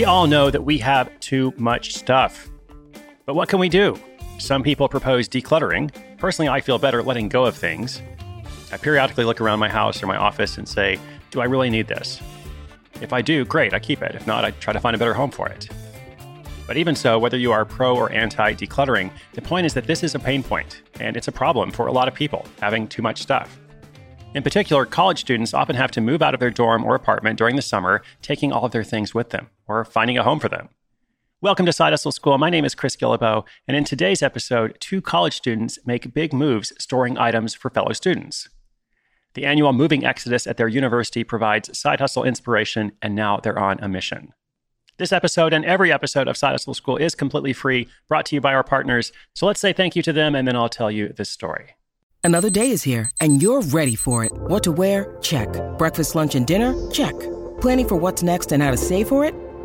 We all know that we have too much stuff. But what can we do? Some people propose decluttering. Personally, I feel better letting go of things. I periodically look around my house or my office and say, do I really need this? If I do, great, I keep it. If not, I try to find a better home for it. But even so, whether you are pro or anti decluttering, the point is that this is a pain point, and it's a problem for a lot of people having too much stuff. In particular, college students often have to move out of their dorm or apartment during the summer, taking all of their things with them or finding a home for them. Welcome to Side Hustle School. My name is Chris Guillebeau, and in today's episode, two college students make big moves storing items for fellow students. The annual moving exodus at their university provides side hustle inspiration, and now they're on a mission. This episode and every episode of Side Hustle School is completely free, brought to you by our partners. So let's say thank you to them, and then I'll tell you this story. Another day is here, and you're ready for it. What to wear? Check. Breakfast, lunch, and dinner? Check. Planning for what's next and how to save for it?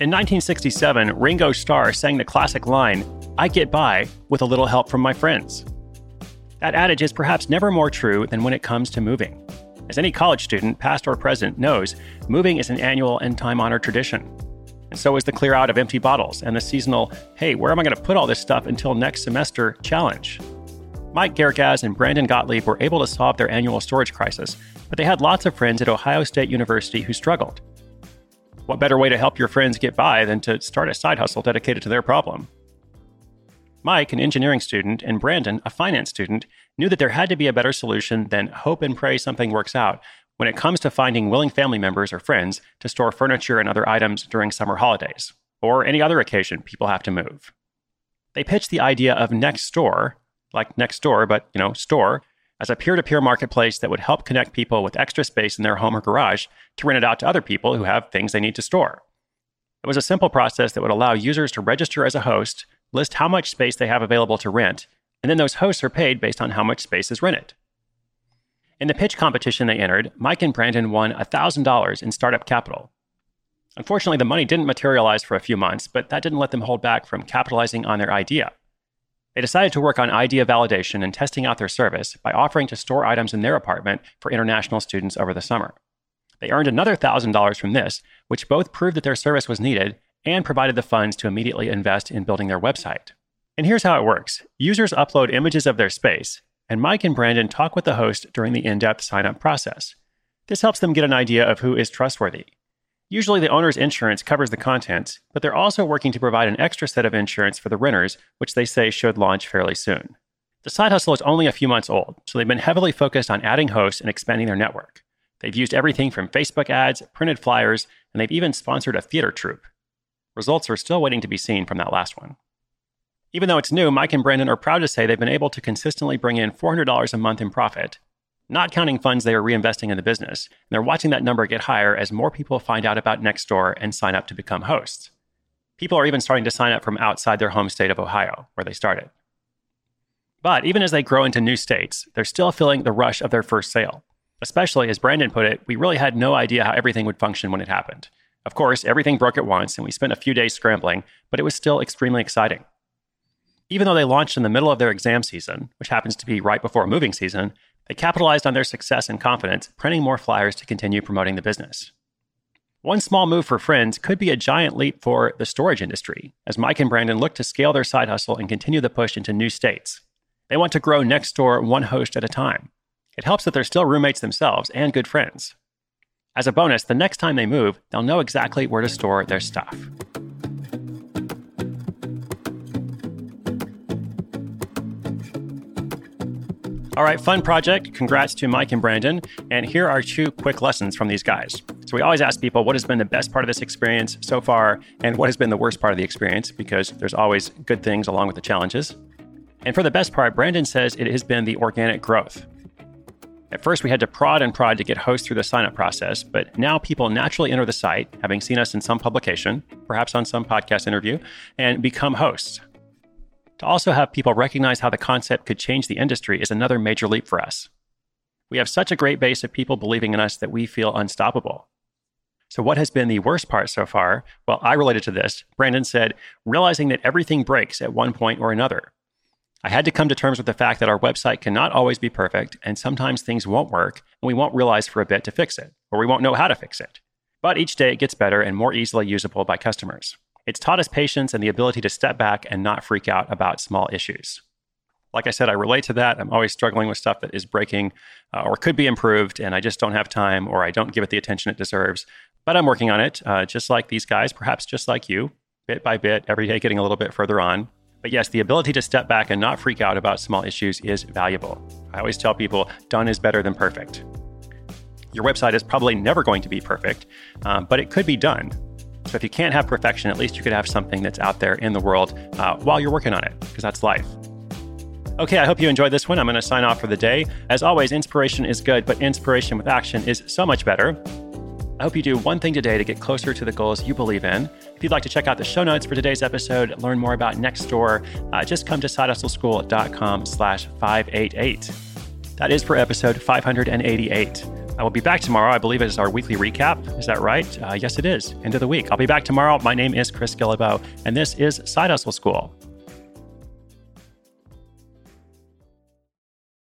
In 1967, Ringo Starr sang the classic line, I get by with a little help from my friends. That adage is perhaps never more true than when it comes to moving. As any college student, past or present, knows, moving is an annual and time honored tradition. And so is the clear out of empty bottles and the seasonal, hey, where am I going to put all this stuff until next semester challenge. Mike Gergaz and Brandon Gottlieb were able to solve their annual storage crisis, but they had lots of friends at Ohio State University who struggled. What better way to help your friends get by than to start a side hustle dedicated to their problem? Mike, an engineering student, and Brandon, a finance student, knew that there had to be a better solution than hope and pray something works out when it comes to finding willing family members or friends to store furniture and other items during summer holidays, or any other occasion people have to move. They pitched the idea of Next Nextdoor, like next door, but you know, store, as a peer to peer marketplace that would help connect people with extra space in their home or garage to rent it out to other people who have things they need to store. It was a simple process that would allow users to register as a host, list how much space they have available to rent, and then those hosts are paid based on how much space is rented. In the pitch competition they entered, Mike and Brandon won $1,000 in startup capital. Unfortunately, the money didn't materialize for a few months, but that didn't let them hold back from capitalizing on their idea. They decided to work on idea validation and testing out their service by offering to store items in their apartment for international students over the summer. They earned another $1,000 from this, which both proved that their service was needed and provided the funds to immediately invest in building their website. And here's how it works users upload images of their space, and Mike and Brandon talk with the host during the in depth sign up process. This helps them get an idea of who is trustworthy. Usually, the owner's insurance covers the contents, but they're also working to provide an extra set of insurance for the renters, which they say should launch fairly soon. The side hustle is only a few months old, so they've been heavily focused on adding hosts and expanding their network. They've used everything from Facebook ads, printed flyers, and they've even sponsored a theater troupe. Results are still waiting to be seen from that last one. Even though it's new, Mike and Brandon are proud to say they've been able to consistently bring in $400 a month in profit, not counting funds they are reinvesting in the business. And they're watching that number get higher as more people find out about Nextdoor and sign up to become hosts. People are even starting to sign up from outside their home state of Ohio, where they started. But even as they grow into new states, they're still feeling the rush of their first sale. Especially, as Brandon put it, we really had no idea how everything would function when it happened. Of course, everything broke at once, and we spent a few days scrambling, but it was still extremely exciting. Even though they launched in the middle of their exam season, which happens to be right before moving season, they capitalized on their success and confidence, printing more flyers to continue promoting the business. One small move for friends could be a giant leap for the storage industry, as Mike and Brandon look to scale their side hustle and continue the push into new states. They want to grow next door one host at a time. It helps that they're still roommates themselves and good friends. As a bonus, the next time they move, they'll know exactly where to store their stuff. All right, fun project. Congrats to Mike and Brandon. And here are two quick lessons from these guys. So, we always ask people what has been the best part of this experience so far and what has been the worst part of the experience because there's always good things along with the challenges. And for the best part, Brandon says it has been the organic growth. At first, we had to prod and prod to get hosts through the sign-up process, but now people naturally enter the site, having seen us in some publication, perhaps on some podcast interview, and become hosts. To also have people recognize how the concept could change the industry is another major leap for us. We have such a great base of people believing in us that we feel unstoppable. So, what has been the worst part so far? Well, I related to this. Brandon said, realizing that everything breaks at one point or another. I had to come to terms with the fact that our website cannot always be perfect, and sometimes things won't work, and we won't realize for a bit to fix it, or we won't know how to fix it. But each day it gets better and more easily usable by customers. It's taught us patience and the ability to step back and not freak out about small issues. Like I said, I relate to that. I'm always struggling with stuff that is breaking uh, or could be improved, and I just don't have time or I don't give it the attention it deserves. But I'm working on it, uh, just like these guys, perhaps just like you, bit by bit, every day getting a little bit further on. But yes, the ability to step back and not freak out about small issues is valuable. I always tell people done is better than perfect. Your website is probably never going to be perfect, um, but it could be done. So if you can't have perfection, at least you could have something that's out there in the world uh, while you're working on it, because that's life. Okay, I hope you enjoyed this one. I'm going to sign off for the day. As always, inspiration is good, but inspiration with action is so much better. I hope you do one thing today to get closer to the goals you believe in. If you'd like to check out the show notes for today's episode, learn more about Nextdoor, uh, just come to sidehustleschool.com slash 588. That is for episode 588. I will be back tomorrow. I believe it is our weekly recap. Is that right? Uh, yes, it is. End of the week. I'll be back tomorrow. My name is Chris Guillebeau, and this is Side Hustle School.